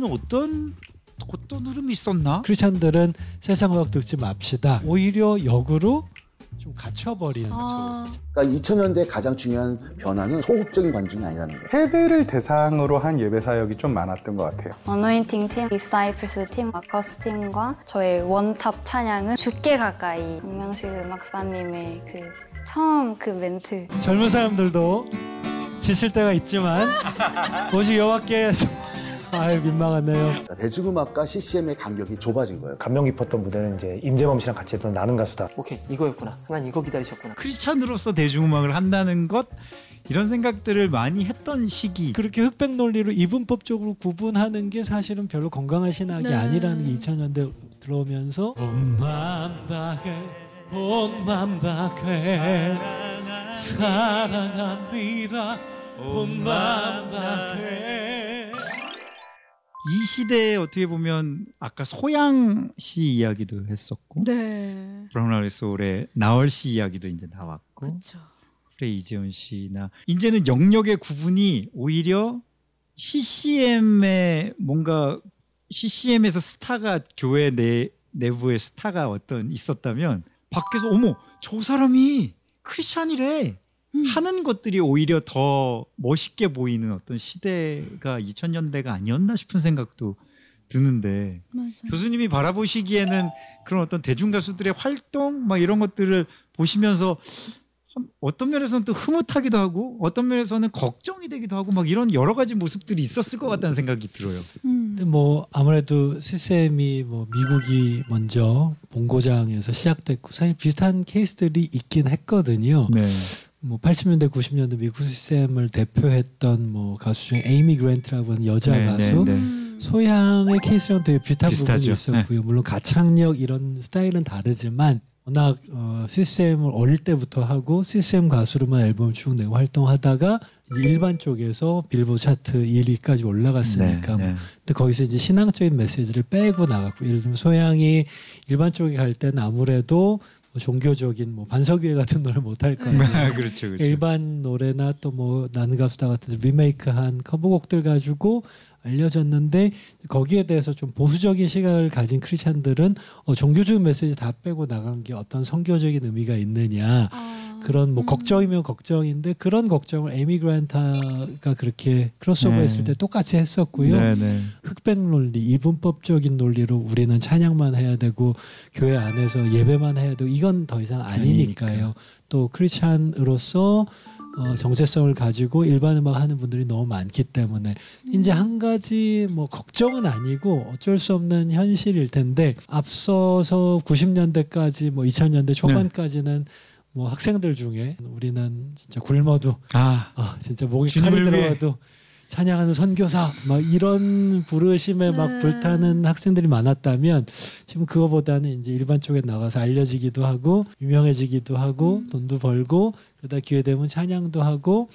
다음에는 어떤 어떤 흐름이 있었나? 크리스찬들은 세상 음악 듣지 맙시다. 오히려 역으로 좀 갇혀버리는 아. 그러니까 2000년대 가장 중요한 변화는 소극적인 관중이 아니라는 거예요. 해외를 대상으로 한 예배 사역이 좀 많았던 것 같아요. 어노인팅 팀, 디사이플스 팀, 마커스 팀과 저의 one top 찬양은 주께 가까이 김명식 목사님의 그 처음 그 멘트 젊은 사람들도 지칠 때가 있지만 오직 여호와께서 아유 민망하네요. 그러니까 대중음악과 CCM의 간격이 좁아진 거예요. 감명 깊었던 무대는 이제 임재범 씨랑 같이 했던 나는 가수다. 오케이 이거였구나. 하나님 이거 기다리셨구나. 크리스찬으로서 대중음악을 한다는 것 이런 생각들을 많이 했던 시기. 그렇게 흑백 논리로 이분법적으로 구분하는 게 사실은 별로 건강한 신학이 네. 아니라는 게 2000년대 들어오면서 온 마음 다해 온 마음 다해 사랑합니다 온 마음 다해 이 시대에 어떻게 보면 아까 소양 씨 이야기도 했었고 네. 브라운 소울의 나얼 씨 이야기도 이제 나왔고 그렇죠. 그래 이재훈 씨나 이제는 영역의 구분이 오히려 CCM의 뭔가 CCM에서 스타가 교회 내 내부의 스타가 어떤 있었다면 밖에서 어머 저 사람이 크리스찬이래 음. 하는 것들이 오히려 더 멋있게 보이는 어떤 시대가 2000년대가 아니었나 싶은 생각도 드는데 맞아요. 교수님이 바라보시기에는 그런 어떤 대중 가수들의 활동 막 이런 것들을 보시면서 한- 어떤 면에서는 또 흐뭇하기도 하고 어떤 면에서는 걱정이 되기도 하고 막 이런 여러 가지 모습들이 있었을 것 같다는 생각이 들어요. 음. 근데 뭐 아무래도 시스템이 뭐 미국이 먼저 본고장에서 시작됐고 사실 비슷한 케이스들이 있긴 했거든요. 네. 뭐 80년대 90년대 미국 시스템을 대표했던 뭐 가수 중에 에이미 그랜트라고 하는 여자 네, 가수 네, 네. 음. 소양의 케이스랑 되게 비슷한 비슷하죠. 네. 부분이 있었고요. 물론 가창력 이런 스타일은 다르지만 워낙 어, 시스템을 어릴 때부터 하고 시스템 가수로만 앨범 쭉 내고 활동하다가 일반 쪽에서 빌보드 차트 1위까지 올라갔으니까 네, 뭐 네. 근데 거기서 이제 신앙적인 메시지를 빼고 나갔고 예를 들면 소양이 일반 쪽에 갈 때는 아무래도 뭐 종교적인 뭐 반석위에 같은 노래 못할거 아니에요. 그렇죠, 그렇죠. 일반 노래나 또 뭐 나는 가수다 같은 리메이크한 커버곡들 가지고 알려졌는데 거기에 대해서 좀 보수적인 시각을 가진 크리스찬들은 어, 종교적인 메시지 다 빼고 나간 게 어떤 성교적인 의미가 있느냐 아. 그런 뭐 음. 걱정이면 걱정인데 그런 걱정을 에미 그란타가 그렇게 크로스오버 네. 했을 때 똑같이 했었고요. 네, 네. 흑백 논리, 이분법적인 논리로 우리는 찬양만 해야 되고 교회 안에서 예배만 해야 되고 이건 더 이상 아니니까요. 아니니까요. 또 크리스찬으로서 어, 정체성을 가지고 일반 음악 하는 분들이 너무 많기 때문에 이제 한 가지 뭐 걱정은 아니고 어쩔 수 없는 현실일 텐데 앞서서 90년대까지 뭐 2000년대 초반까지는 뭐 학생들 중에 우리는 진짜 굶어도 아, 아 진짜 목이 주님을 칼이. 들어가도 찬양하는 선교사 막 이런 부르심에 막 네. 불타는 학생들이 많았다면 지금 그거보다는 이제 일반 쪽에 나가서 알려지기도 하고 유명해지기도 하고 음. 돈도 벌고 그러다 기회 되면 찬양도 하고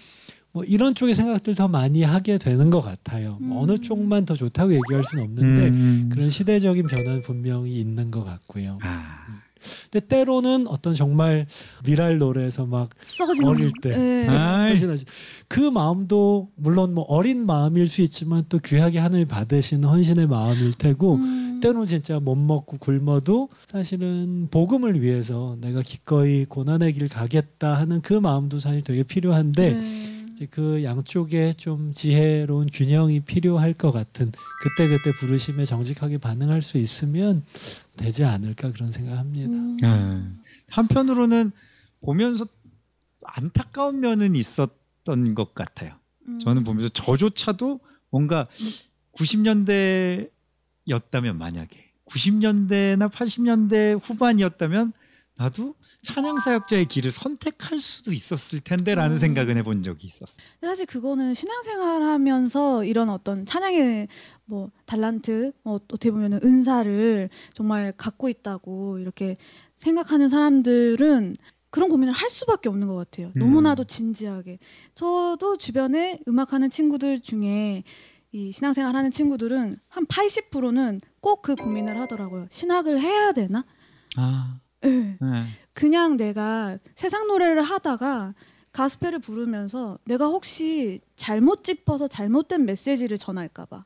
뭐 이런 쪽의 생각들 더 많이 하게 되는 것 같아요. 뭐 음. 어느 쪽만 더 좋다고 얘기할 수는 없는데 음. 그런 시대적인 변화는 분명히 있는 것 같고요. 아, 근데 때로는 어떤 정말 미랄 노래에서 막 썩어지는 어릴 때. 네. 아이, 헌신하시. 그 마음도 물론 뭐 어린 마음일 수 있지만 또 귀하게 하나님 받으시는 헌신의 마음일 테고 음. 때로는 진짜 못 먹고 굶어도 사실은 복음을 위해서 내가 기꺼이 고난의 길 가겠다 하는 그 마음도 사실 되게 필요한데 네. 이제 그 양쪽에 좀 지혜로운 균형이 필요할 것 같은 그때 그때 부르심에 정직하게 반응할 수 있으면 되지 않을까 그런 생각합니다. 음. 네. 한편으로는 보면서 안타까운 면은 있었던 것 같아요. 음. 저는 보면서 저조차도 뭔가 90년대였다면 만약에 90년대나 80년대 후반이었다면 나도 찬양 사역자의 길을 선택할 수도 있었을 텐데라는 음. 생각은 해본 적이 있었어요. 근데 사실 그거는 신앙생활하면서 이런 어떤 찬양의 뭐 달란트, 뭐 어떻게 보면 은사를 정말 갖고 있다고 이렇게 생각하는 사람들은 그런 고민을 할 수밖에 없는 것 같아요. 음. 너무나도 진지하게. 저도 주변에 음악하는 친구들 중에 이 신앙생활 하는 친구들은 한 80%는 꼭 그 고민을 하더라고요. 신학을 해야 되나? 아, 네. 네. 그냥 내가 세상 노래를 하다가 가스펠을 부르면서 내가 혹시 잘못 짚어서 잘못된 메시지를 전할까봐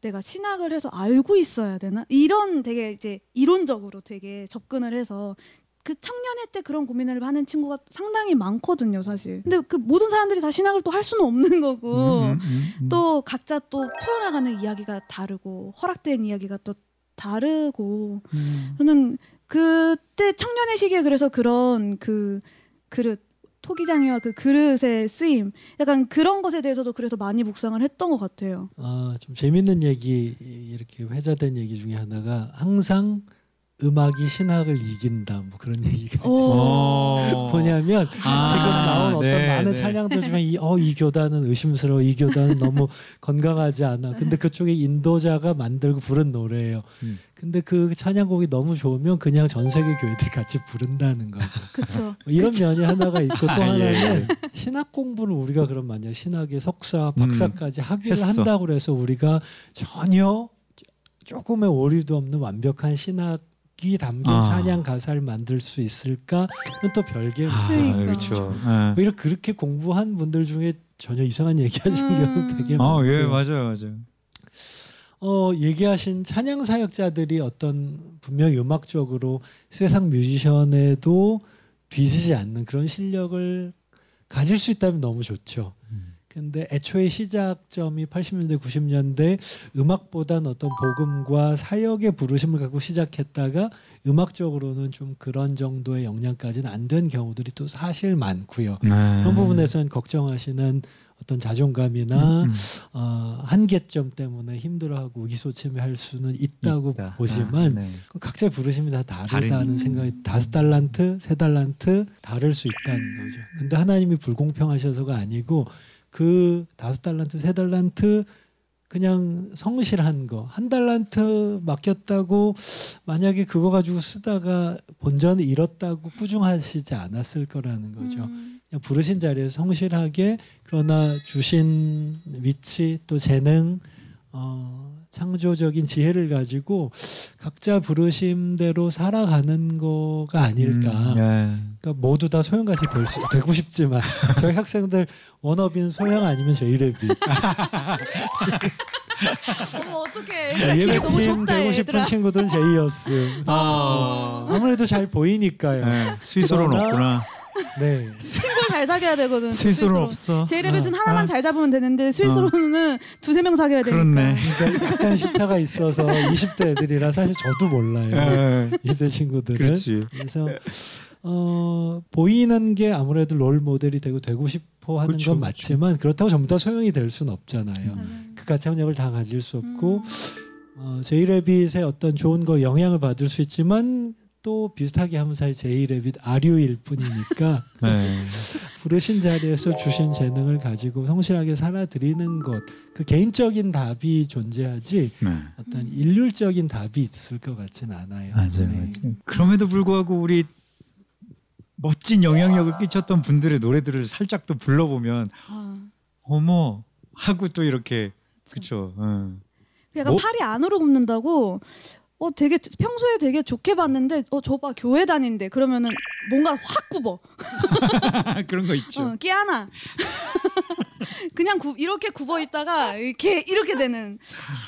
내가 신학을 해서 알고 있어야 되나 이런 되게 이제 이론적으로 되게 접근을 해서 그 청년회 때 그런 고민을 하는 친구가 상당히 많거든요, 사실. 근데 그 모든 사람들이 다 신학을 또 할 수는 없는 거고 음, 음, 음. 또 각자 또 풀어나가는 이야기가 다르고 허락된 이야기가 또 다르고 음. 저는 그때 청년의 시기에 그래서 그런 그 그릇 토기장이와 그 그릇의 쓰임 약간 그런 것에 대해서도 그래서 많이 묵상을 했던 것 같아요. 아, 좀 재밌는 얘기 이렇게 회자된 얘기 중에 하나가 항상 음악이 신학을 이긴다 뭐 그런 얘기가 오. 어. 뭐냐면 아, 지금 나온 어떤 네, 많은 네. 찬양들 중에 이, 어, 이 교단은 의심스러워 이 교단은 너무 건강하지 않아 근데 그쪽에 인도자가 만들고 부른 노래예요 음. 근데 그 찬양곡이 너무 좋으면 그냥 전 세계 교회들이 같이 부른다는 거죠 그렇죠. 뭐 이런 면이 하나가 있고 또 아, 예, 하나는 신학 공부를 우리가 그럼 만약 신학의 석사 박사까지 하기를 했어. 한다고 그래서 우리가 전혀 조금의 오류도 없는 완벽한 신학 이 담긴 아. 찬양 가사를 만들 수 있을까는 또 별개의 아, 문제예요. 그러니까. 그렇죠. 예. 오히려 그렇게 공부한 분들 중에 전혀 이상한 얘기하시는 음. 경우도 되게 아, 많고요. 예, 맞아요, 맞아요. 어, 얘기하신 찬양 사역자들이 어떤 분명히 음악적으로 세상 뮤지션에도 뒤지지 않는 그런 실력을 가질 수 있다면 너무 좋죠. 음. 근데 애초에 시작점이 80년대 90년대 음악보단 어떤 복음과 사역의 부르심을 갖고 시작했다가 음악적으로는 좀 그런 정도의 역량까지는 안 된 경우들이 또 사실 많고요. 네. 그런 부분에서는 걱정하시는 어떤 자존감이나 음, 음. 어, 한계점 때문에 힘들어하고 의기소침해할 수는 있다고 있다. 보지만 아, 네. 그 각자의 부르심이 다 다르다는 다르니. 생각이 다섯 달란트, 세 달란트 다를 수 있다는 거죠. 근데 하나님이 불공평하셔서가 아니고 그 다섯 달란트, 세 달란트 그냥 성실한 거 한 달란트 맡겼다고 만약에 그거 가지고 쓰다가 본전을 잃었다고 꾸중하시지 않았을 거라는 거죠. 음. 그냥 부르신 자리에서 성실하게 그러나 주신 위치 또 재능 어, 창조적인 지혜를 가지고 각자 부르심대로 살아가는 거가 아닐까. 음, 예. 그러니까 모두 다 소형같이 될 수도 되고 싶지만 저희 학생들 원업인 소형 아니면 제이레비 어머 어떡해. 길이 너무 예배팀 좁다 되고 싶은. 친구들은 제이어스. 아, 아무래도 잘 보이니까요. 예. 수위소는 그러나 없구나. 네. 친구를 잘 사귀어야 되거든. 수위소는 없어. 제이레빗은 아, 하나만 아. 잘 잡으면 되는데 스위스로는 두세 명 사귀어야 되니까. 그렇네. 그러니까 약간 시차가 있어서 20대 애들이라 사실 저도 몰라요. 예. 20대 친구들은. 그렇지. 그래서 어, 보이는 게 아무래도 롤 모델이 되고 되고 싶어 하는 그렇죠, 건 그렇죠. 맞지만 그렇다고 전부 다 소용이 될 수는 없잖아요. 맞아요. 그 가창력을 다 가질 수 없고 음. 어, 제이레빗의 어떤 좋은 거 영향을 받을 수 있지만 또 비슷하게 하면 사실 제이레빗 아류일 뿐이니까 네. 부르신 자리에서 주신 재능을 가지고 성실하게 살아드리는 것 그 개인적인 답이 존재하지 네. 어떤 일률적인 답이 있을 것 같지는 않아요. 맞아요, 네. 맞아요. 그럼에도 불구하고 우리 멋진 영향력을 끼쳤던 분들의 노래들을 살짝 또 불러보면 아, 어머 하고 또 이렇게 그렇죠. 약간 뭐? 팔이 안으로 굽는다고. 어 되게 평소에 되게 좋게 봤는데 어 저 봐 교회 다닌대 그러면은 뭔가 확 굽어 그런 거 있죠. 어, 끼하나 그냥 구, 이렇게 굽어 있다가 이렇게 이렇게 되는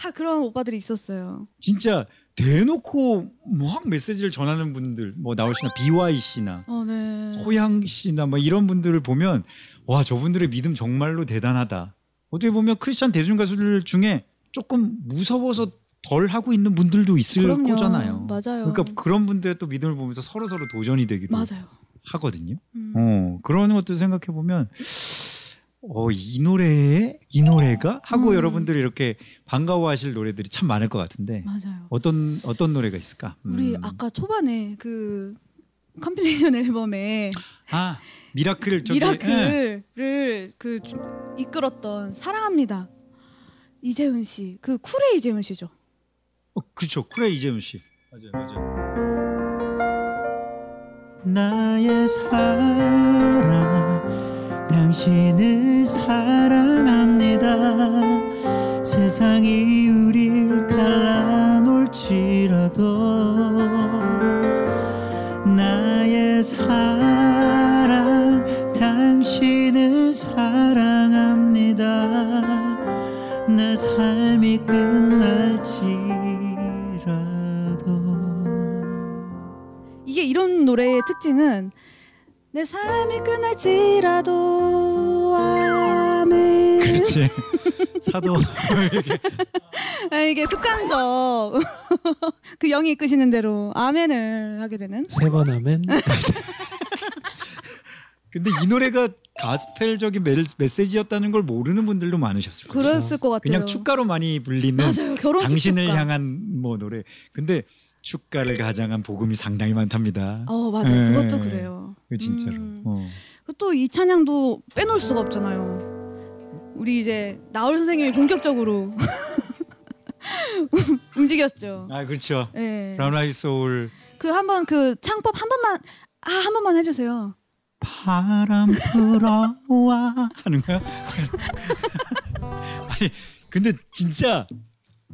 아, 그런 오빠들이 있었어요. 진짜 대놓고 막 메시지를 전하는 분들 뭐 나오시나 BY 씨나 어, 네. 소양 씨나 뭐 이런 분들을 보면 와 저분들의 믿음 정말로 대단하다. 어떻게 보면 크리스찬 대중 가수들 중에 조금 무서워서 덜 하고 있는 분들도 있을 그럼요. 거잖아요. 맞아요. 그러니까 그런 분들의 또 믿음을 보면서 서로 서로 도전이 되기도 맞아요. 하거든요. 음. 어 그런 것도 생각해 보면 어 이 노래에 이 노래가 하고 음. 여러분들이 이렇게 반가워하실 노래들이 참 많을 것 같은데 맞아요. 어떤 어떤 노래가 있을까? 우리 음. 아까 초반에 그 compilation 앨범에 아 미라클 저기 예. 미라클을 그 주- 이끌었던 사랑합니다 이재훈 씨 그 쿨의 이재훈 씨죠. 어, 그렇죠. 쿨의 이재훈 씨. 맞아요, 맞아요. 나의 사랑, 당신을 사랑합니다. 세상이 우릴 갈라놓을지라도 나의 사랑, 특징은 내 삶이 끝날지라도 아멘. 그렇지. 사도 아, 이게 습관적 그 영이 이끄시는 대로 아멘을 하게 되는. 세번 하면 근데 이 노래가 가스펠적인 메- 메시지였다는 걸 모르는 분들도 많으셨을 거예요. 그랬을 것 같아요. 그냥 축가로 많이 불리는 맞아요. 결혼식 당신을 축가. 향한 뭐 노래. 근데 축가를 가장한 복음이 상당히 많답니다. 어 맞아요. 예. 그것도 그래요. 그 진짜로. 음. 어. 또이 찬양도 빼놓을 수가 없잖아요. 우리 이제 나올 선생님이 본격적으로 움직였죠. 아 그렇죠. 예. 브라운 아이 소울 그 한번 그 창법 한 번만 아 한 번만 해주세요. 바람 불어와 하는 거야? 아니 근데 진짜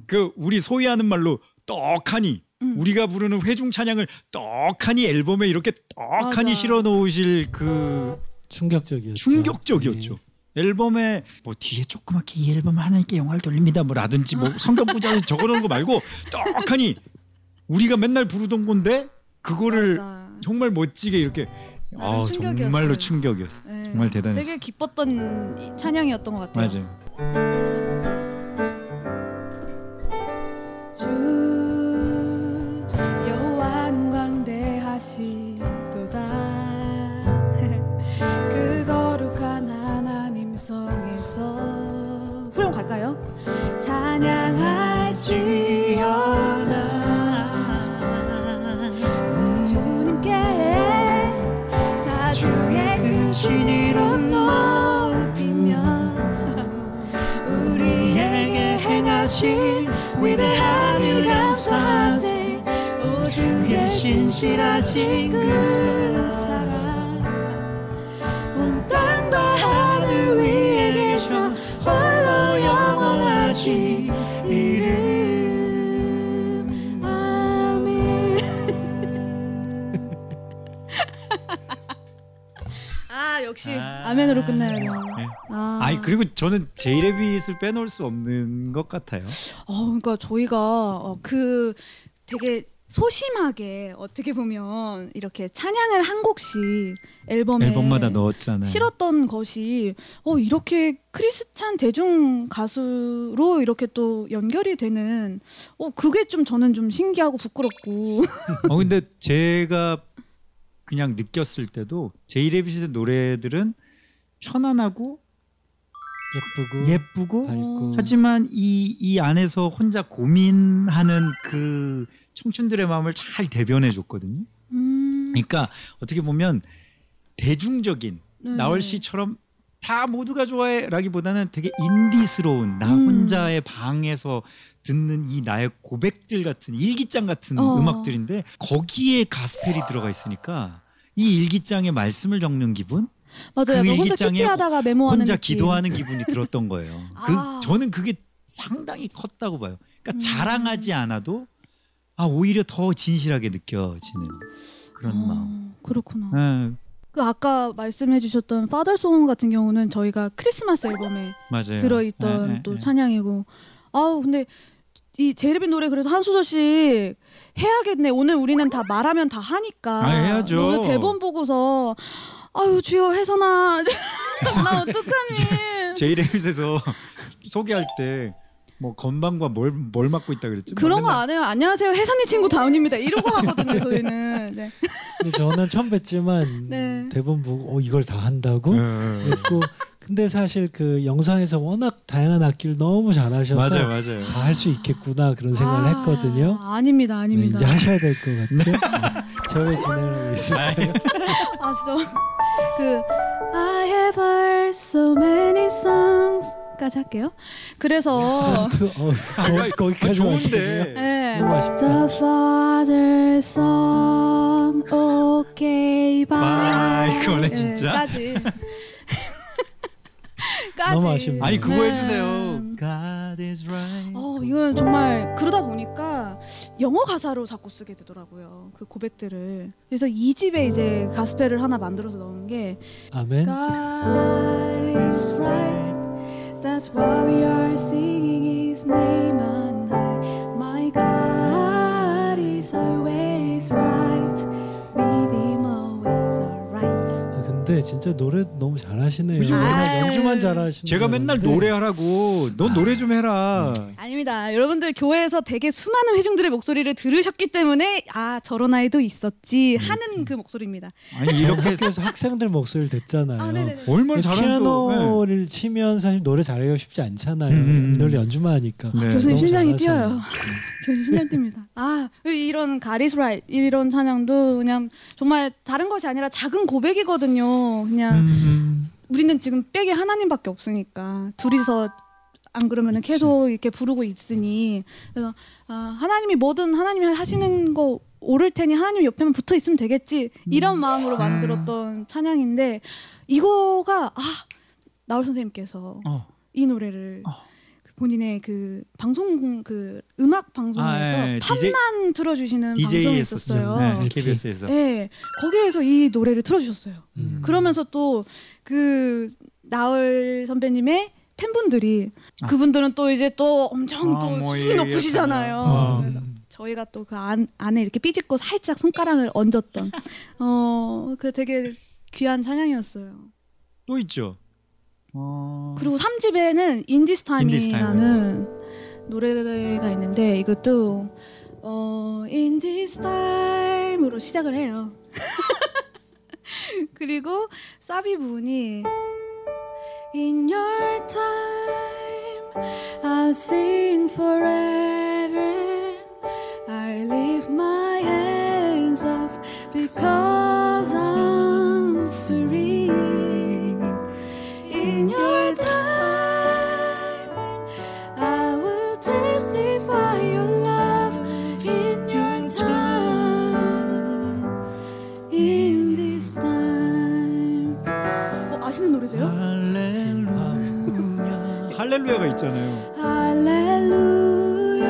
그 우리 소위 하는 말로 떡하니 음. 우리가 부르는 회중 찬양을 떡하니 앨범에 이렇게 떡하니. 실어 놓으실 그 충격적이었죠. 충격적이었죠. 앨범에 뭐 뒤에 조그맣게 이 앨범 하나님께 영화를 돌립니다 뭐라든지 뭐 성경 구절을 적어놓은 거 말고 떡하니 우리가 맨날 부르던 건데 그거를 맞아. 정말 멋지게 이렇게 아 충격이었어요. 정말로 충격이었어. 예. 정말 대단했어. 되게 기뻤던 이 찬양이었던 것 같아요. 맞아요. 신실하신 그 사랑 온 땅과 하늘 위에 계셔 홀로 영원하시 이름 아멘 아 역시 아. 아, 멘으로 끝나야 돼요 네. 아. 아니 그리고 저는 제이레빗을 빼놓을 수 없는 것 같아요. 어, 그러니까 저희가 어, 그 되게 소심하게 어떻게 보면 이렇게 찬양을 한 곡씩 앨범에 앨범마다 넣었잖아요. 실었던 것이 어 이렇게 크리스찬 대중 가수로 이렇게 또 연결이 되는 어 그게 좀 저는 좀 신기하고 부끄럽고 어 근데 제가 그냥 느꼈을 때도 제이레빗의 노래들은 편안하고 예쁘고 예쁘고 밝고 하지만 이, 이 안에서 혼자 고민하는 그 청춘들의 마음을 잘 대변해 줬거든요. 음, 그러니까 어떻게 보면 대중적인 네. 나얼 씨처럼 다 모두가 좋아해라기보다는 되게 인디스러운 나 음. 혼자의 방에서 듣는 이 나의 고백들 같은 일기장 같은 어. 음악들인데 거기에 가스펠이 들어가 있으니까 이 일기장의 말씀을 적는 기분, 맞아요. 그 일기장에 메모하는 혼자 느낌. 기도하는 기분이 들었던 거예요. 그 아. 저는 그게 상당히 컸다고 봐요. 그러니까 음. 자랑하지 않아도 아 오히려 더 진실하게 느껴지는 그런 어, 마음. 그렇구나. 예, 그 아까 말씀해주셨던 파더송 같은 경우는 저희가 크리스마스 앨범에 맞아요. 들어있던 예, 예, 또 예. 찬양이고 아우 근데 이 제이레빈 노래 그래서 한 소절씩 해야겠네 오늘 우리는 다 말하면 다 하니까 아, 해야죠. 오늘 대본 보고서 아유 주여 해서나 나 어떡하니 제이레빗에서 소개할 때 뭐 건방과 뭘, 뭘 맡고 있다 그랬죠? 그런 거 맨날 안 해요 안녕하세요 혜선이 친구 다운입니다 이러고 하거든요 저희는 네. 근데 저는 처음 뵀지만 네. 대본 보고 어, 이걸 다 한다고 예, 예. 그랬고 근데 사실 그 영상에서 워낙 다양한 악기를 너무 잘하셔서 맞아요, 맞아요. 다 할 수 있겠구나 그런 생각을 아, 했거든요. 아닙니다 네, 아닙니다 이제 하셔야 될 것 같아요. 저왜 진행하고 있어요? 아 진짜 그 I have heard so many songs까지 할게요. 그래서 어, 아니, 거, 거기까지 아. 좋은데. 네. 너무 아쉽다. The Father's Song, Okay Bye. Bye. 그거네, 진짜. 까지. 까지. 너무 아쉽네요. 아니 그거 네. 해주세요. God is right. 어 이건 정말 그러다 보니까 영어 가사로 자꾸 쓰게 되더라고요. 그 고백들을. 그래서 이 집에 이제 가스펠을 하나 만들어서 넣은 게 아멘. God is right. That's why we are singing His name 진짜 노래 너무 잘하시네요. 연주만 잘하시는. 제가 맨날 노래하라고 넌 노래 좀 해라. 아닙니다. 여러분들 교회에서 되게 수많은 회중들의 목소리를 들으셨기 때문에 아 저런 아이도 있었지 하는 그 목소리입니다. 아니 이렇게 학교에서 학생들 목소리를 듣잖아요. 아. 얼마나 잘하는 또. 피아노를 치면 사실 노래 잘하기가 쉽지 않잖아요. 음, 음, 음. 늘 연주만 하니까. 네. 교수님 너무 심장이. 뛰어요. 뜁니다. 아 이런 가리스라이 이런 찬양도 그냥 정말 다른 것이 아니라 작은 고백이거든요. 그냥 음, 우리는 지금 백에 하나님밖에 없으니까 둘이서 안 그러면은 계속 이렇게 부르고 있으니 그래서 아, 하나님이 뭐든 하나님이 하시는 거 오를 테니 하나님 옆에만 붙어 있으면 되겠지 이런 마음으로 만들었던 찬양인데 이거가 아 나올 선생님께서 어. 이 노래를 어. 그 본인의 그 방송 그 음악 방송에서 아, 예, DJ 팝만 DJ 방송이. 있었어요. 네, KBS에서. 네, 거기에서 이 노래를 틀어주셨어요. 음. 그러면서 또 그 나얼 선배님의 팬분들이 아. 그분들은 또 이제 또 엄청 아, 또 뭐 수위 얘기했잖아요. 높으시잖아요. 아. 그래서 저희가 또 그 안에 이렇게 비집고 살짝 손가락을 얹었던 어그 되게 귀한 찬양이었어요. 또 있죠. 어... 그리고 3집에는 인디스 This 타임이라는 노래가 있는데 이것도 어 In this time으로 시작을 해요. 그리고 사비 부분이 In your time I'll sing forever I lift my hands up because 할렐루야. 할렐루야가 있잖아요. 할렐루야,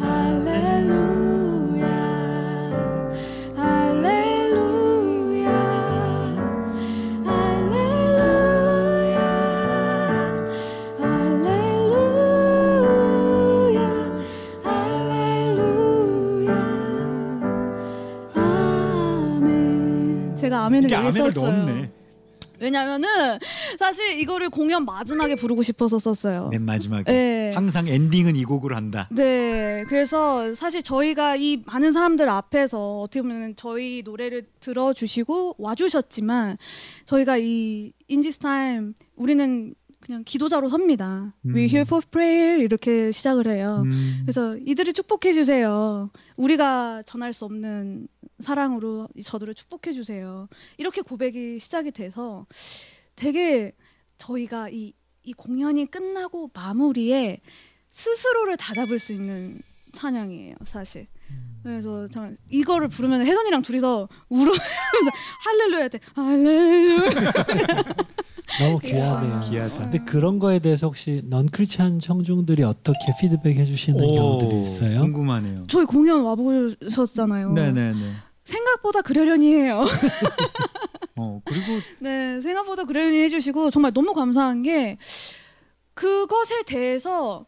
할렐루야, 할렐루야. 할렐루야 할렐루야 할렐루야 아멘 제가 아멘을 이게 왜 아멘을 썼어요 넣었네. 왜냐면은 사실 이거를 공연 마지막에 부르고 싶어서 썼어요 맨 마지막에. 네. 항상 엔딩은 이 곡으로 한다. 네, 그래서 사실 저희가 이 많은 사람들 앞에서 어떻게 보면 저희 노래를 들어주시고 와주셨지만 저희가 이 In this time 우리는 그냥 기도자로 섭니다. 음. We here for prayer 이렇게 시작을 해요. 음. 그래서 이들을 축복해 주세요. 우리가 전할 수 없는 사랑으로 저들을 축복해 주세요. 이렇게 고백이 시작이 돼서 되게 저희가 이, 이 공연이 끝나고 마무리에 스스로를 다잡을 수 있는 찬양이에요, 사실. 그래서 참 이거를 부르면 혜선이랑 둘이서 울으면서 할렐루야 때 할렐루야. 너무 귀하네요. 귀하다. 근데 그런 거에 대해서 혹시 넌 크리스찬 청중들이 어떻게 피드백 해주시는 경우들이 있어요? 궁금하네요. 저희 공연 와보셨잖아요. 네네네. 생각보다 그러려니 해요. 어 그리고 네, 생각보다 그러려니 해주시고 정말 너무 감사한 게 그것에 대해서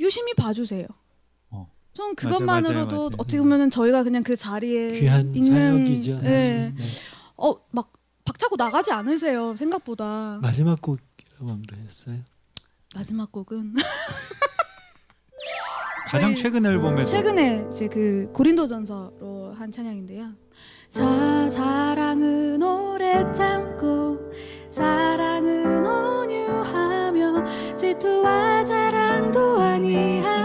유심히 봐주세요. 어. 전 맞아, 그것만으로도 맞아요, 맞아요. 어떻게 보면은 저희가 그냥 그 자리에 귀한 있는 사역이죠 사실. 네. 네. 어막 박차고 나가지 않으세요 생각보다 마지막 곡이라고 그러셨어요? 마지막 곡은 가장 저희 최근 앨범에서 최근에 이제 그 고린도전서로 한 찬양인데요. 자 사랑은 오래 참고 사랑은 온유하며 질투와 자랑도 아니하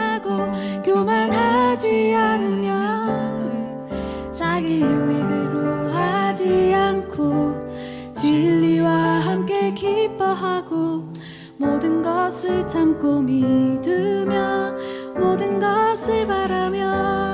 기뻐하고 모든 것을 참고 믿으며 모든 것을 바라며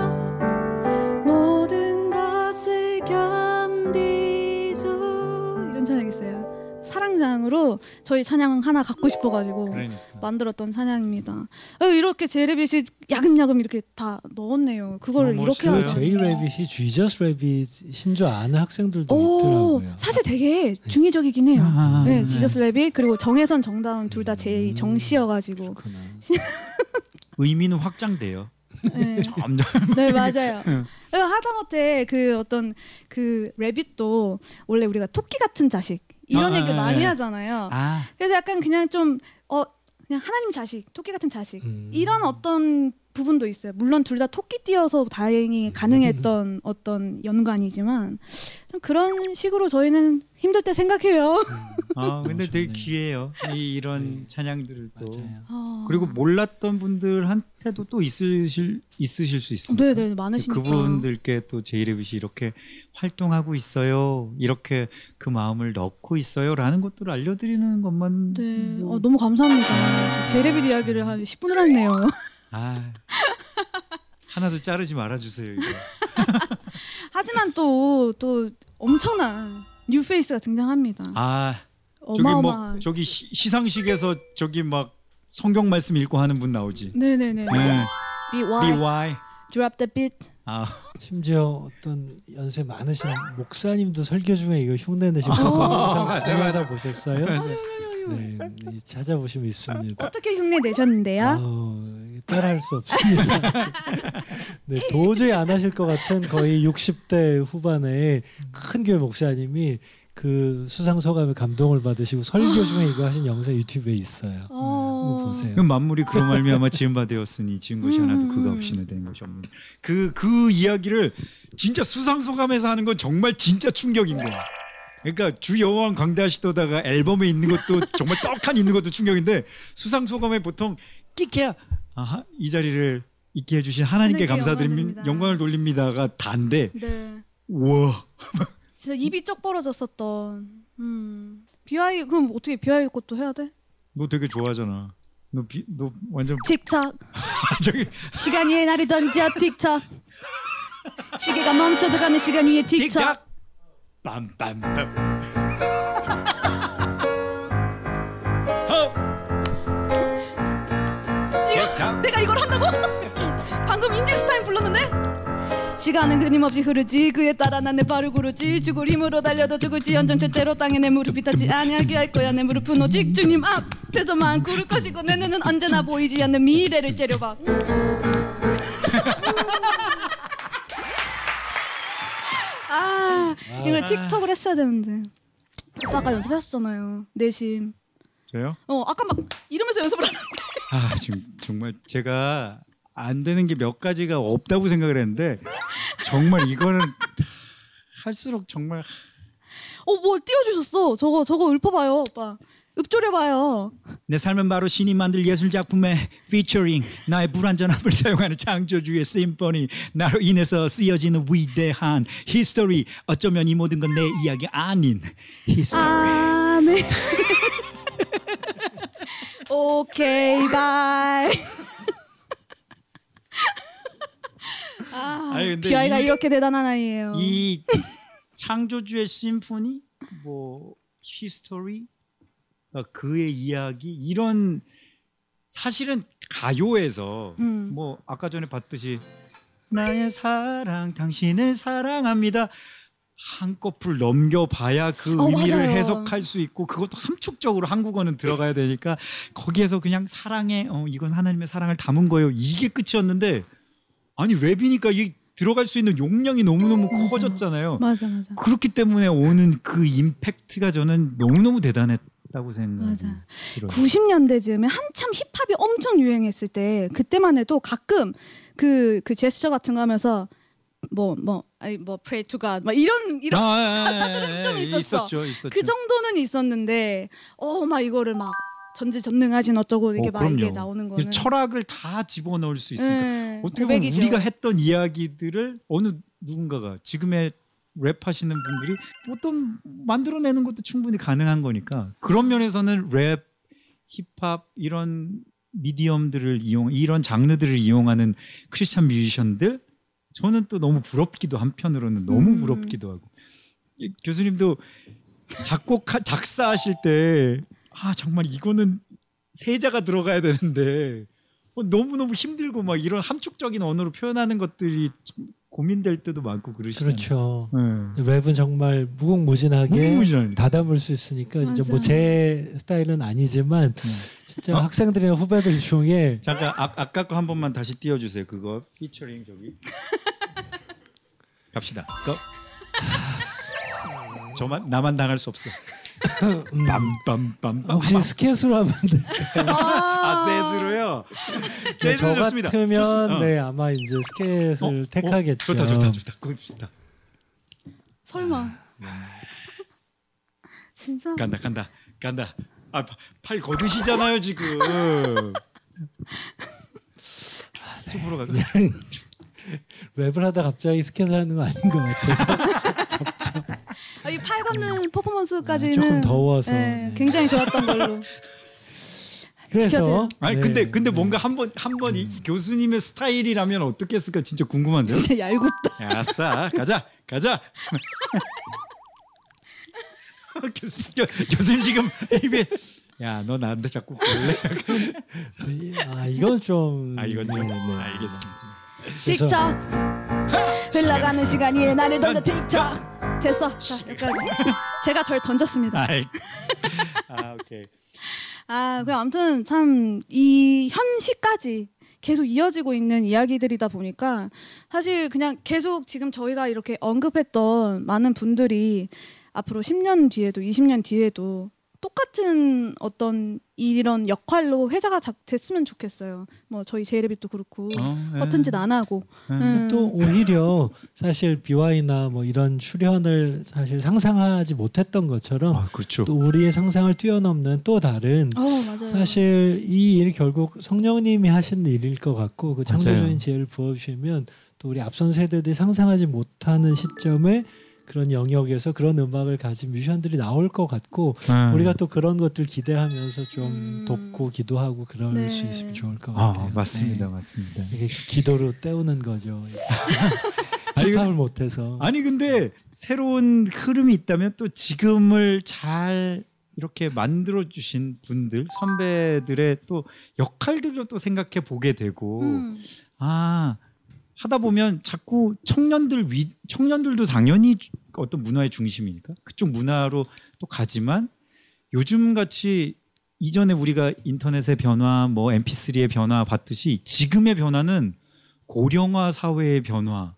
사랑장으로 저희 찬양 하나 갖고 싶어가지고 그러니까. 만들었던 찬양입니다 어, 이렇게 제레빗이 야금야금 이렇게 다 넣었네요 그거를 어, 이렇게 멋있어요. 그 하죠 제이 레빗이 지저스 레빗인 줄 아는 학생들도 오 있더라고요. 사실 되게 중의적이긴 해요 아, 네, 지저스 레빗 그리고 정혜선 정다운 둘 다제 음. 정씨여가지고. 의미는 확장돼요. 네. 점점 네 맞아요. 응. 하다못해 그 어떤 그 래빗도 원래 우리가 토끼 같은 자식 이런 아, 얘기 아, 많이 네. 하잖아요. 아 그래서 약간 그냥 좀 어 그냥 하나님 자식, 토끼 같은 자식 음. 이런 어떤 부분도 있어요. 물론 둘 다 토끼띠여서 다행히 가능했던 어떤 연관이지만 좀 그런 식으로 저희는 힘들 때 생각해요. 아, 근데 되게 좋네. 귀해요. 이 이런 네. 찬양들을 또 맞아요. 어. 그리고 몰랐던 분들한테도 또 있으실 있으실 수 있습니다. 네네 많으시니까. 그분들께 또 제이레빗이 이렇게 활동하고 있어요. 이렇게 그 마음을 넣고 있어요라는 것들을 알려드리는 것만 네, 뭐- 어, 너무 감사합니다. 제레빌 이야기를 한 10분을 했네요. 아 하나도 자르지 말아주세요. 이거. 하지만 또 또 엄청난 뉴 페이스가 등장합니다. 아 저기 어마어마한. 뭐 저기 시, 시상식에서 저기 막 성경 말씀 읽고 하는 분 나오지. 네네네. 네. BewhY, BewhY. Drop the beat. 아 심지어 어떤 연세 많으신 목사님도 설교 중에 이거 흉내 내시고 어. 동영상 맞아요, 동영상 보셨어요? 맞아요. 네, 네, 찾아보시면 있습니다. 어떻게 흉내 내셨는데요? 아우, 따라할 수 없습니다. 네, 도저히 안 하실 것 같은 거의 60대 후반의 큰 교회 목사님이 그 수상 소감에 감동을 받으시고 설교 중에 이거 하신 영상 유튜브에 있어요. 어... 한번 보세요. 그 만물이 그로 말미암아 지은 바 되었으니 지은 것이 하나도 음. 그가 없이는 된 것이 없는. 그그 이야기를 진짜 수상 소감에서 하는 건 정말 진짜 충격인 거야. 그러니까 주 여호와 광대하시도다가 앨범에 있는 것도 정말 떡하니 있는 것도 충격인데 수상 소감에 보통 끼케야 이 자리를 있게 해주신 하나님께 감사드립니다 영광. 영광을 돌립니다가 단데 네. 우와 진짜 입이 쩍 벌어졌었던. 음. 비아이 그럼 어떻게 비아이 것도 해야 돼? 너 되게 좋아하잖아. 너, 비, 너 완전 틱톡 저기 시간 위에 나를 던져 틱톡 시계가 멈춰도 가는 시간 위에 틱톡 빰빰빰 내가 이걸 한다고? 방금 In this time 불렀는데? 시간은 끊임없이 흐르지. 그에 따라 난 내 발을 구르지. 죽을 힘으로 달려도 죽을지언정 절대로 땅에 내 무릎이 닿지 아니하게 할 거야. 내 무릎은 오직 주님 앞에서만 구를 것이고 내 눈은 언제나 보이지 않는 미래를 째려봐. 아 이걸 틱톡을 했어야 되는데. 오빠가 연습했었잖아요. 내심. 저요? 어 아까 막 이러면서 연습을 하는 아 지금 정말 제가 안 되는 게 몇 가지가 없다고 생각을 했는데 정말 이거는 할수록 정말 어 뭘 띄워주셨어. 저거 저거 읊어봐요 오빠. 읊조려봐요. 내 삶은 바로 신이 만든 예술 작품의 피처링 나의 불완전함을 사용하는 창조주의 심포니. 나로 인해서 쓰여지는 위대한 history 어쩌면 이 모든 건 내 이야기 아닌 His story 아멘 오케이 비와이 아, 아니, 근데 비와이가 이- 이렇게 대단한 아이예요. 이 창조주의 심포니? 뭐 his story 어, 그의 이야기? 이런 사실은 가요에서 음. 뭐 아까 전에 봤듯이 나의 사랑 당신을 사랑합니다 한꺼풀 넘겨봐야 그 어, 의미를 맞아요. 해석할 수 있고 그것도 함축적으로 한국어는 들어가야 되니까 거기에서 그냥 사랑의 어 이건 하나님의 사랑을 담은 거예요. 이게 끝이었는데 아니 랩이니까 이게 들어갈 수 있는 용량이 너무너무 커졌잖아요. 맞아 맞아. 그렇기 때문에 오는 그 임팩트가 저는 너무너무 대단했다고 생각이 맞아. 들어요. 90년대쯤에 한참 힙합이 엄청 유행했을 때 그때만 해도 가끔 그 그 제스처 같은 거 하면서 뭐 뭐 아니 뭐 pray to God 막 이런 이런 가사들은 좀 있었어. 있었죠, 있었죠. 그 정도는 있었는데 어 막 이거를 막 전지전능하진 어쩌고 이렇게 어, 막 이게. 나오는 거는 철학을 다 집어넣을 수 있으니까 네, 어떻게 보면 고백이죠. 우리가 했던 이야기들을 어느 누군가가 지금의 랩 하시는 분들이 어떤 만들어내는 것도 충분히 가능한 거니까 그런 면에서는 랩, 힙합 이런 미디엄들을 이용 이런 장르들을 이용하는 크리스찬 뮤지션들 저는 또 너무 부럽기도 한편으로는 너무 음. 부럽기도 하고 이 교수님도 작곡 작사하실 때 아 정말 이거는 세자가 들어가야 되는데 어, 너무너무 힘들고 막 이런 함축적인 언어로 표현하는 것들이 좀 고민될 때도 많고 그러시잖아요. 그렇죠. 네. 랩은 정말 무궁무진하게 무궁무진합니다. 다 담을 수 있으니까 진짜 맞아. 뭐제 스타일은 아니지만 네. 진짜 학생들이나 후배들 중에 잠깐 아, 아까 거 한 번만 다시 띄워주세요. 그거 피처링 저기 갑시다. 그 저만 나만 당할 수 없어. 빰빰빰빰. 혹시 스케줄 하면 돼. 아 재즈로요. 재즈 저 좋습니다. 같으면 좋습니다. 어. 네 아마 이제 스케줄 어? 택하겠죠. 어? 좋다 좋다 좋다. 그거 봅시다. 설마. 진짜. 간다 간다 간다. 아 팔 거두시잖아요 지금. 좀 보러 가자. 랩을 하다 갑자기 스케줄 하는 거 아닌 것 같아서 아, 이팔 걷는 퍼포먼스까지는 조금 더워서. 네, 네. 굉장히 좋았던 걸로. 그래서 지켜드려. 아니 네. 근데 근데 뭔가 한 번 한번이 교수님의 스타일이라면 어떻게 했을까 진짜 궁금한데요. 진짜 얄궂다. 아싸 가자 가자. 교수, 교, 교수님 지금 입에 야너 나한테 자꾸 볼래? 아 이건 좀 아 이건 좀 네, 네. 알겠습니다. 틱tok 흘러가는 시간이 나를 던져 틱tok 됐어. 자 여기까지. 제가 절 던졌습니다. 알. 아 오케이. 아, 그 아무튼 참 이 현시까지 계속 이어지고 있는 이야기들이다 보니까 사실 그냥 계속 지금 저희가 이렇게 언급했던 많은 분들이 앞으로 10년 뒤에도 20년 뒤에도 똑같은 어떤 이런 역할로 회자가 자- 됐으면 좋겠어요. 뭐 저희 제이레빗도 그렇고 어, 예. 허튼 짓 안 하고. 예. 음. 또 오히려 사실 BY나 뭐 이런 출연을 사실 상상하지 못했던 것처럼 아 그렇죠. 또 우리의 상상을 뛰어넘는 또 다른 어. 사실 이 일이 결국 성령님이 하시는 일일 것 같고 그 창조적인. 지혜를 부어주시면 또 우리 앞선 세대들이 상상하지 못하는 시점에 그런 영역에서 그런 음악을 가진 뮤지션들이 나올 것 같고 예. 우리가 또 그런 것들 기대하면서 좀 음. 돕고 기도하고 그럴 네. 수 있으면 좋을 것아 같아요. 맞습니다 네. 맞습니다. 이게 기도로 때우는 거죠. 힙합을 못해서. 아니 근데 새로운 흐름이 있다면 또 지금을 잘 이렇게 만들어 주신 분들 선배들의 또 역할들을 또 생각해 보게 되고 음. 아 하다 보면 자꾸 청년들 위 청년들도 당연히 주- 어떤 문화의 중심이니까 그쪽 문화로 또 가지만 요즘 같이 이전에 우리가 인터넷의 변화 뭐 MP3의 변화 봤듯이 지금의 변화는 고령화 사회의 변화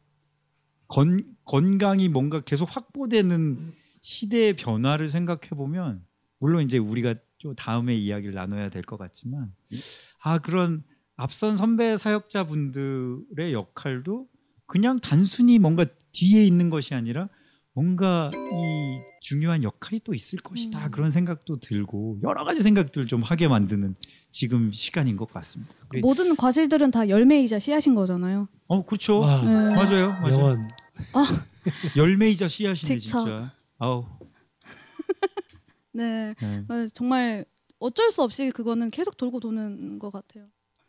건, 건강이 뭔가 계속 확보되는 시대의 변화를 생각해 보면 물론 이제 우리가 좀 다음에 이야기를 나눠야 될 것 같지만 아 그런 앞선 선배 사역자분들의 역할도 그냥 단순히 뭔가 뒤에 있는 것이 아니라 뭔가 이 중요한 역할이 또 있을 것이다 음. 그런 생각도 들고 여러 가지 생각들 좀 하게 만드는 지금 시간인 것 같습니다. 우리- 모든 과실들은 다 열매이자 씨앗인 거잖아요. 어 그렇죠. 와, 네. 맞아요, 맞아요. 명언. 열매이자 씨앗이네. 진짜. 아우. 네. 네. 어, 정말 어쩔 수 없이 그거는 계속 돌고 도는 것 같아요.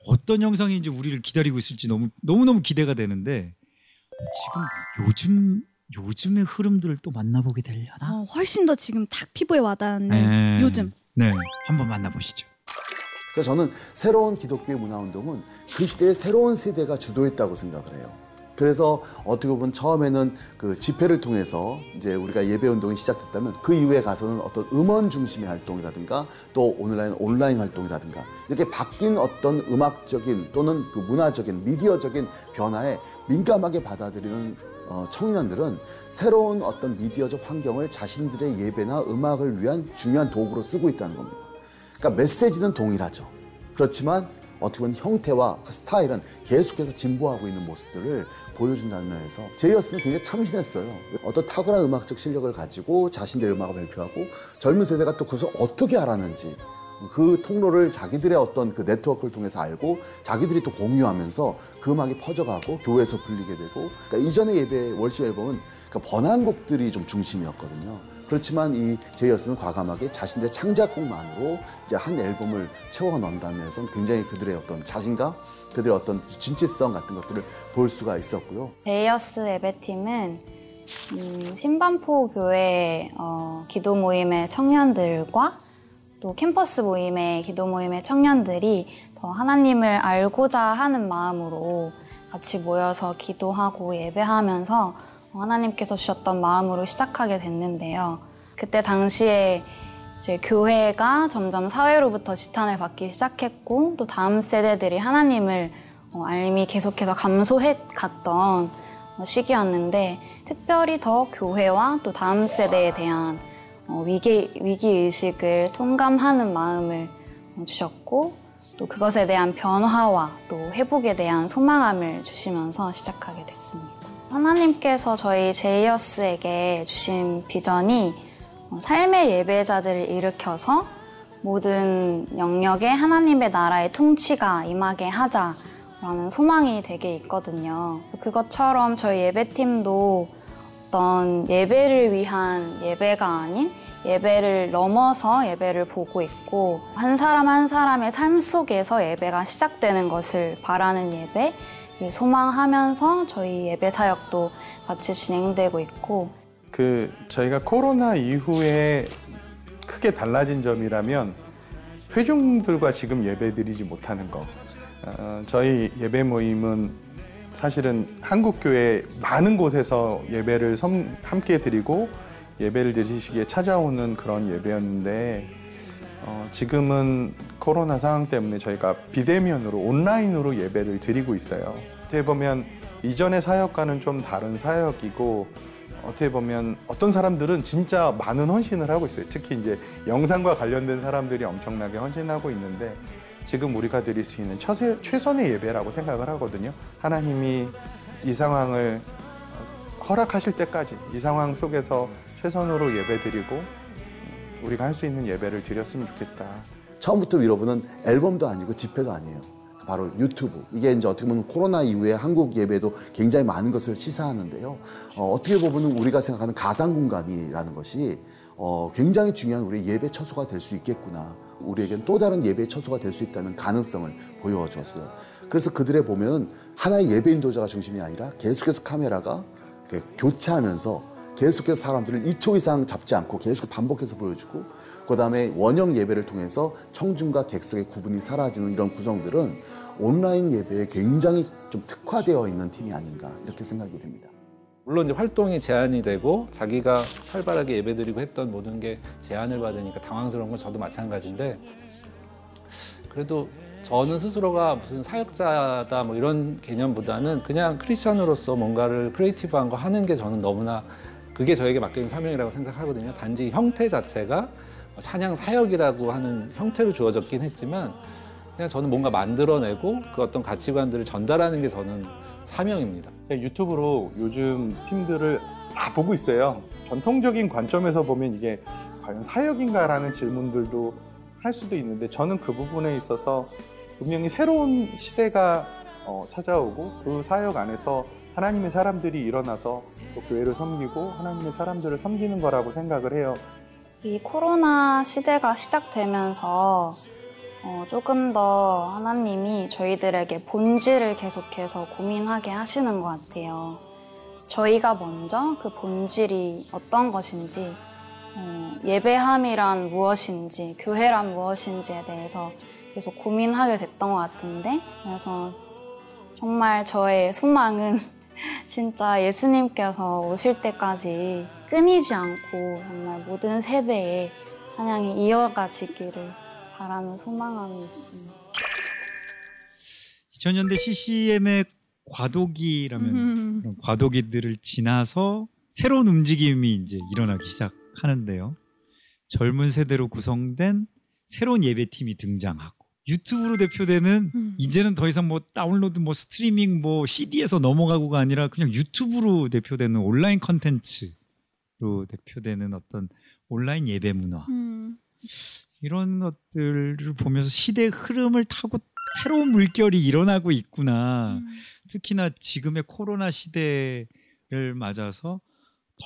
어떤 영상이 이제 우리를 기다리고 있을지 너무 너무 너무 기대가 되는데 지금 요즘 요즘의 흐름들을 또 만나보게 되려나? 어, 훨씬 더 지금 딱 피부에 와닿는 네. 요즘. 네, 한번 만나보시죠. 그래서 저는 새로운 기독교의 문화 운동은 그 시대의 새로운 세대가 주도했다고 생각을 해요. 그래서 어떻게 보면 처음에는 그 집회를 통해서 이제 우리가 예배 운동이 시작됐다면 그 이후에 가서는 어떤 음원 중심의 활동이라든가 또 온라인 온라인 활동이라든가 이렇게 바뀐 어떤 음악적인 또는 그 문화적인 미디어적인 변화에 민감하게 받아들이는 어, 청년들은 새로운 어떤 미디어적 환경을 자신들의 예배나 음악을 위한 중요한 도구로 쓰고 있다는 겁니다. 그러니까 메시지는 동일하죠. 그렇지만 어떻게 보면 형태와 그 스타일은 계속해서 진보하고 있는 모습들을 보여준다는 면에서 제이어스는 굉장히 참신했어요. 어떤 탁월한 음악적 실력을 가지고 자신들의 음악을 발표하고 젊은 세대가 또 그것을 어떻게 알았는지 그 통로를 자기들의 어떤 그 네트워크를 통해서 알고 자기들이 또 공유하면서 그 음악이 퍼져가고 교회에서 불리게 되고 그러니까 이전의 예배 월십 앨범은 그러니까 번안곡들이 좀 중심이었거든요. 그렇지만 이 제이어스는 과감하게 자신들의 창작곡만으로 이제 한 앨범을 채워 넣는다는 면에서는 굉장히 그들의 어떤 자신감, 그들의 어떤 진취성 같은 것들을 볼 수가 있었고요. 제이어스 예배팀은 음, 신반포 교회 어, 기도 모임의 청년들과 또 캠퍼스 모임의 기도 모임의 청년들이 더 하나님을 알고자 하는 마음으로 같이 모여서 기도하고 예배하면서 하나님께서 주셨던 마음으로 시작하게 됐는데요. 그때 당시에 이제 교회가 점점 사회로부터 지탄을 받기 시작했고 또 다음 세대들이 하나님을 어, 알미 계속해서 감소해 갔던 어, 시기였는데 특별히 더 교회와 또 다음 세대에 대한 어, 위기, 위기 의식을 통감하는 마음을 어, 주셨고 또 그것에 대한 변화와 또 회복에 대한 소망함을 주시면서 시작하게 됐습니다. 하나님께서 저희 제이어스에게 주신 비전이 어, 삶의 예배자들을 일으켜서 모든 영역에 하나님의 나라의 통치가 임하게 하자라는 소망이 되게 있거든요. 그것처럼 저희 예배팀도 어떤 예배를 위한 예배가 아닌 예배를 넘어서 예배를 보고 있고 한 사람 한 사람의 삶 속에서 예배가 시작되는 것을 바라는 예배를 소망하면서 저희 예배 사역도 같이 진행되고 있고 그 저희가 코로나 이후에 크게 달라진 점이라면 회중들과 지금 예배드리지 못하는 거. 어, 저희 예배 모임은 사실은 한국 교회 많은 곳에서 예배를 섬- 함께 드리고 예배를 드리시기에 찾아오는 그런 예배였는데 어, 지금은 코로나 상황 때문에 저희가 비대면으로 온라인으로 예배를 드리고 있어요. 어떻게 보면 이전의 사역과는 좀 다른 사역이고 어떻게 보면 어떤 사람들은 진짜 많은 헌신을 하고 있어요. 특히 이제 영상과 관련된 사람들이 엄청나게 헌신하고 있는데 지금 우리가 드릴 수 있는 처세, 최선의 예배라고 생각을 하거든요. 하나님이 이 상황을 허락하실 때까지 이 상황 속에서 최선으로 예배 드리고 음, 우리가 할 수 있는 예배를 드렸으면 좋겠다. 처음부터 위로부는 앨범도 아니고 집회도 아니에요. 바로 유튜브. 이게 이제 어떻게 보면 코로나 이후에 한국 예배도 굉장히 많은 것을 시사하는데요. 어, 떻게 보면 우리가 생각하는 가상 공간이라는 것이 어, 굉장히 중요한 우리 예배 처소가 될 수 있겠구나. 우리에겐 또 다른 예배 처소가 될 수 있다는 가능성을 보여주었어요. 그래서 그들의 보면 하나의 예배 인도자가 중심이 아니라 계속해서 카메라가 이렇게 교체하면서 계속해서 사람들을 2초 이상 잡지 않고 계속 반복해서 보여주고 그다음에 원형 예배를 통해서 청중과 객석의 구분이 사라지는 이런 구성들은 온라인 예배에 굉장히 좀 특화되어 있는 팀이 아닌가 이렇게 생각이 됩니다. 물론 이제 활동이 제한이 되고 자기가 활발하게 예배드리고 했던 모든 게 제한을 받으니까 당황스러운 건 저도 마찬가지인데 그래도 저는 스스로가 무슨 사역자다 뭐 이런 개념보다는 그냥 크리스천으로서 뭔가를 creative한 거 하는 게 저는 너무나 그게 저에게 맡겨진 사명이라고 생각하거든요. 단지 형태 자체가 찬양 사역이라고 하는 형태로 주어졌긴 했지만 그냥 저는 뭔가 만들어내고 그 어떤 가치관들을 전달하는 게 저는 사명입니다. 유튜브로 요즘 팀들을 다 보고 있어요. 전통적인 관점에서 보면 이게 과연 사역인가라는 질문들도 할 수도 있는데 저는 그 부분에 있어서 분명히 새로운 시대가 어, 찾아오고 그 사역 안에서 하나님의 사람들이 일어나서 또 교회를 섬기고 하나님의 사람들을 섬기는 거라고 생각을 해요. 이 코로나 시대가 시작되면서 어, 조금 더 하나님이 저희들에게 본질을 계속해서 고민하게 하시는 것 같아요. 저희가 먼저 그 본질이 어떤 것인지, 어, 예배함이란 무엇인지, 교회란 무엇인지에 대해서 계속 고민하게 됐던 것 같은데, 그래서 정말 저의 소망은 진짜 예수님께서 오실 때까지 끊이지 않고 정말 모든 세대에 찬양이 이어가지기를 바라는 소망함이 있습니다. 2000년대 CCM의 과도기라면 음. 과도기들을 지나서 새로운 움직임이 이제 일어나기 시작하는데요. 젊은 세대로 구성된 새로운 예배팀이 등장하고 유튜브로 대표되는 음. 이제는 더 이상 뭐 다운로드 뭐 스트리밍 뭐 CD에서 넘어가고가 아니라 그냥 유튜브로 대표되는 온라인 컨텐츠로 대표되는 어떤 온라인 예배 문화 음. 이런 것들을 보면서 시대의 흐름을 타고 새로운 물결이 일어나고 있구나. 음. 특히나 지금의 코로나 시대를 맞아서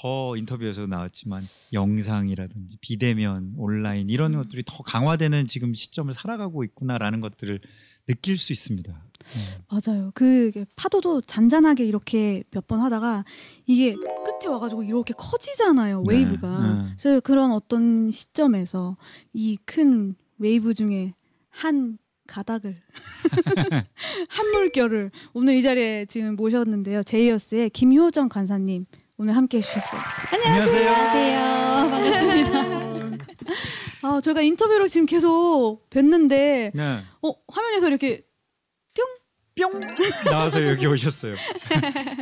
더 인터뷰에서 나왔지만 영상이라든지 비대면 온라인 이런 음. 것들이 더 강화되는 지금 시점을 살아가고 있구나라는 것들을 느낄 수 있습니다. 네. 맞아요. 그 파도도 잔잔하게 이렇게 몇 번 하다가 이게 끝에 와가지고 이렇게 커지잖아요. 네, wave가. 네. 그래서 그런 어떤 시점에서 이 큰 웨이브 중에 한 가닥을 한 물결을 오늘 이 자리에 지금 모셨는데요. 제이어스의 김효정 간사님 오늘 함께 해주셨어요. 안녕하세요. 안녕하세요. 반갑습니다. 아 저희가 인터뷰로 지금 계속 뵀는데 네. 어 화면에서 이렇게 뿅 나와서 여기 오셨어요.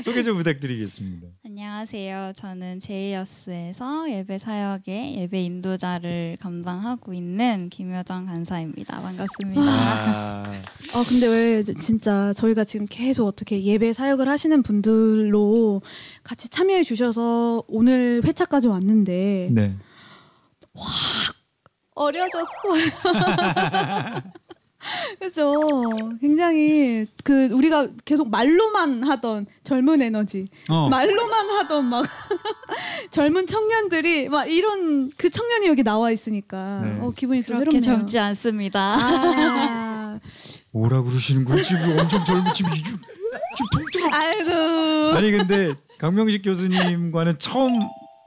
소개 좀 부탁드리겠습니다. 안녕하세요. 저는 제이어스에서 예배 사역의 예배 인도자를 감당하고 있는 김효정 간사입니다. 반갑습니다. 아, 아 근데 왜 진짜 저희가 지금 계속 어떻게 예배 사역을 하시는 분들로 같이 참여해 주셔서 오늘 회차까지 왔는데 네. 어려졌어요. 그죠. 굉장히 그 우리가 계속 말로만 하던 젊은 에너지, 어. 말로만 하던 막 젊은 청년들이 막 이런 그 청년이 여기 나와 있으니까 네. 어, 기분이 또 그렇게 새롭네요. 젊지 않습니다. 아, 뭐라 그러시는 거예요? 지금 엄청 젊은 지금 이- 지금 통틀어. 아이고. 아니 근데 강명식 교수님과는 처음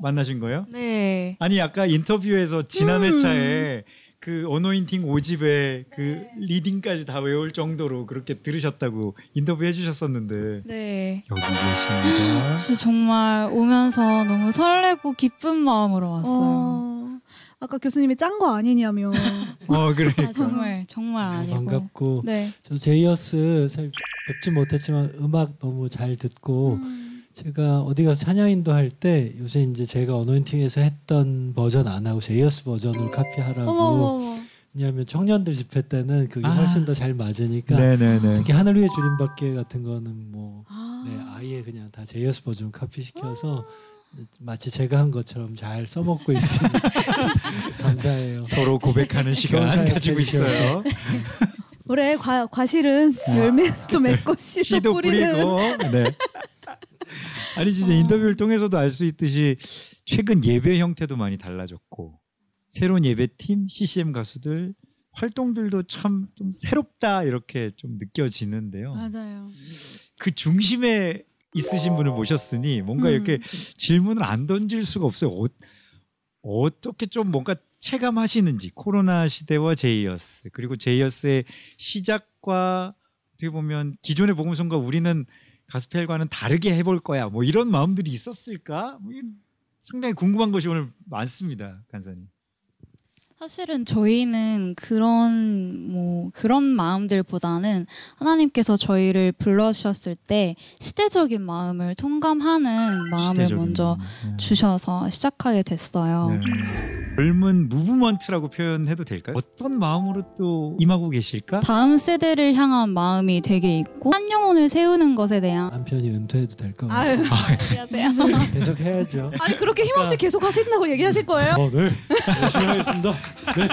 만나신 거예요? 네. 아니 아까 인터뷰에서 지난 음. 회차에 그 어노인팅 5집에 그 리딩까지 다 외울 정도로 그렇게 들으셨다고 인터뷰 해 주셨었는데 네. 여기 계십니다. 저 정말 오면서 너무 설레고 기쁜 마음으로 왔어요. 어, 아까 교수님이 짠 거 아니냐며. 어 그러니까 아, 정말 정말 네, 아니고. 반갑고 네. 저 제이어스 잘 뵙지 못했지만 음악 너무 잘 듣고 음. 제가 어디 가서 찬양인도 할 때 요새 이제 제가 어노인팅에서 했던 버전 안 하고 제이어스 버전으로 카피하라고 어머, 어머, 어머. 왜냐하면 청년들 집회 때는 그게 아. 훨씬 더 잘 맞으니까 네네네. 특히 하늘 위에 주님밖에 같은 거는 뭐 아. 네, 아예 그냥 다 제이어스 버전 카피시켜서 마치 제가 한 것처럼 잘 써먹고 있습니다. 감사해요. 서로 고백하는 시간 좋은 가지고 있어요. 올해 과, 과실은 열매도 맺고 씨도, 씨도 뿌리는 뿌리고. 네. 아니 진짜 인터뷰를 통해서도 알 수 있듯이 최근 예배 형태도 많이 달라졌고 새로운 예배팀, CCM 가수들 활동들도 참 좀 새롭다 이렇게 좀 느껴지는데요. 맞아요. 그 중심에 있으신 분을 모셨으니 뭔가 음. 이렇게 질문을 안 던질 수가 없어요. 어, 어떻게 좀 뭔가 체감하시는지 코로나 시대와 제이어스 그리고 제이어스의 시작과 어떻게 보면 기존의 복음성과 우리는 가스펠과는 다르게 해볼 거야. 뭐 이런 마음들이 있었을까? 뭐 상당히 궁금한 것이 오늘 많습니다, 간사님. 사실은 저희는 그런 뭐 그런 마음들보다는 하나님께서 저희를 불러주셨을 때 시대적인 마음을 통감하는 마음을 먼저 마음. 네. 주셔서 시작하게 됐어요. 네. 젊은 무브먼트라고 표현해도 될까요? 어떤 마음으로 또 임하고 계실까? 다음 세대를 향한 마음이 되게 있고 한 영혼을 세우는 것에 대한 남편이 은퇴해도 될것 아유, 같습니다. 안녕하세요. 계속 해야죠. 아니 그렇게 힘없이 계속 하신다고 얘기하실 거예요? 어, 네. 열심히 하겠습니다. 네.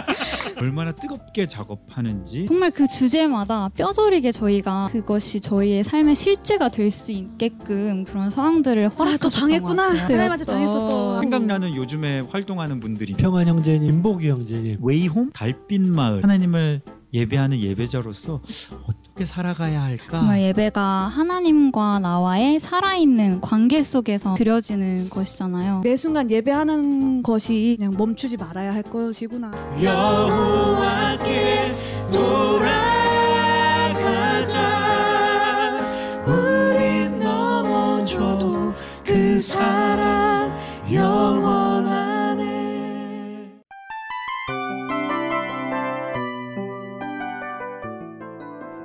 얼마나 뜨겁게 작업하는지 정말 그 주제마다 뼈저리게 저희가 그것이 저희의 삶의 실제가 될 수 있게끔 그런 상황들을 아, 또 허락하셨던 당했구나. 것 같아요. 하나님한테 당했어 또. 생각나는 요즘에 활동하는 분들이 평안 형제님, 임복이 형제님. 웨이홈 달빛 마을 하나님을 예배하는 예배자로서 어떻게 살아가야 할까? 정말 예배가 하나님과 나와의 살아있는 관계 속에서 드려지는 것이잖아요. 매 순간 예배하는 것이 그냥 멈추지 말아야 할 것이구나. 여호와께 돌아가자 우린 넘어져도 그 사랑 영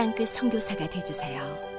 땅끝 선교사가 되주세요.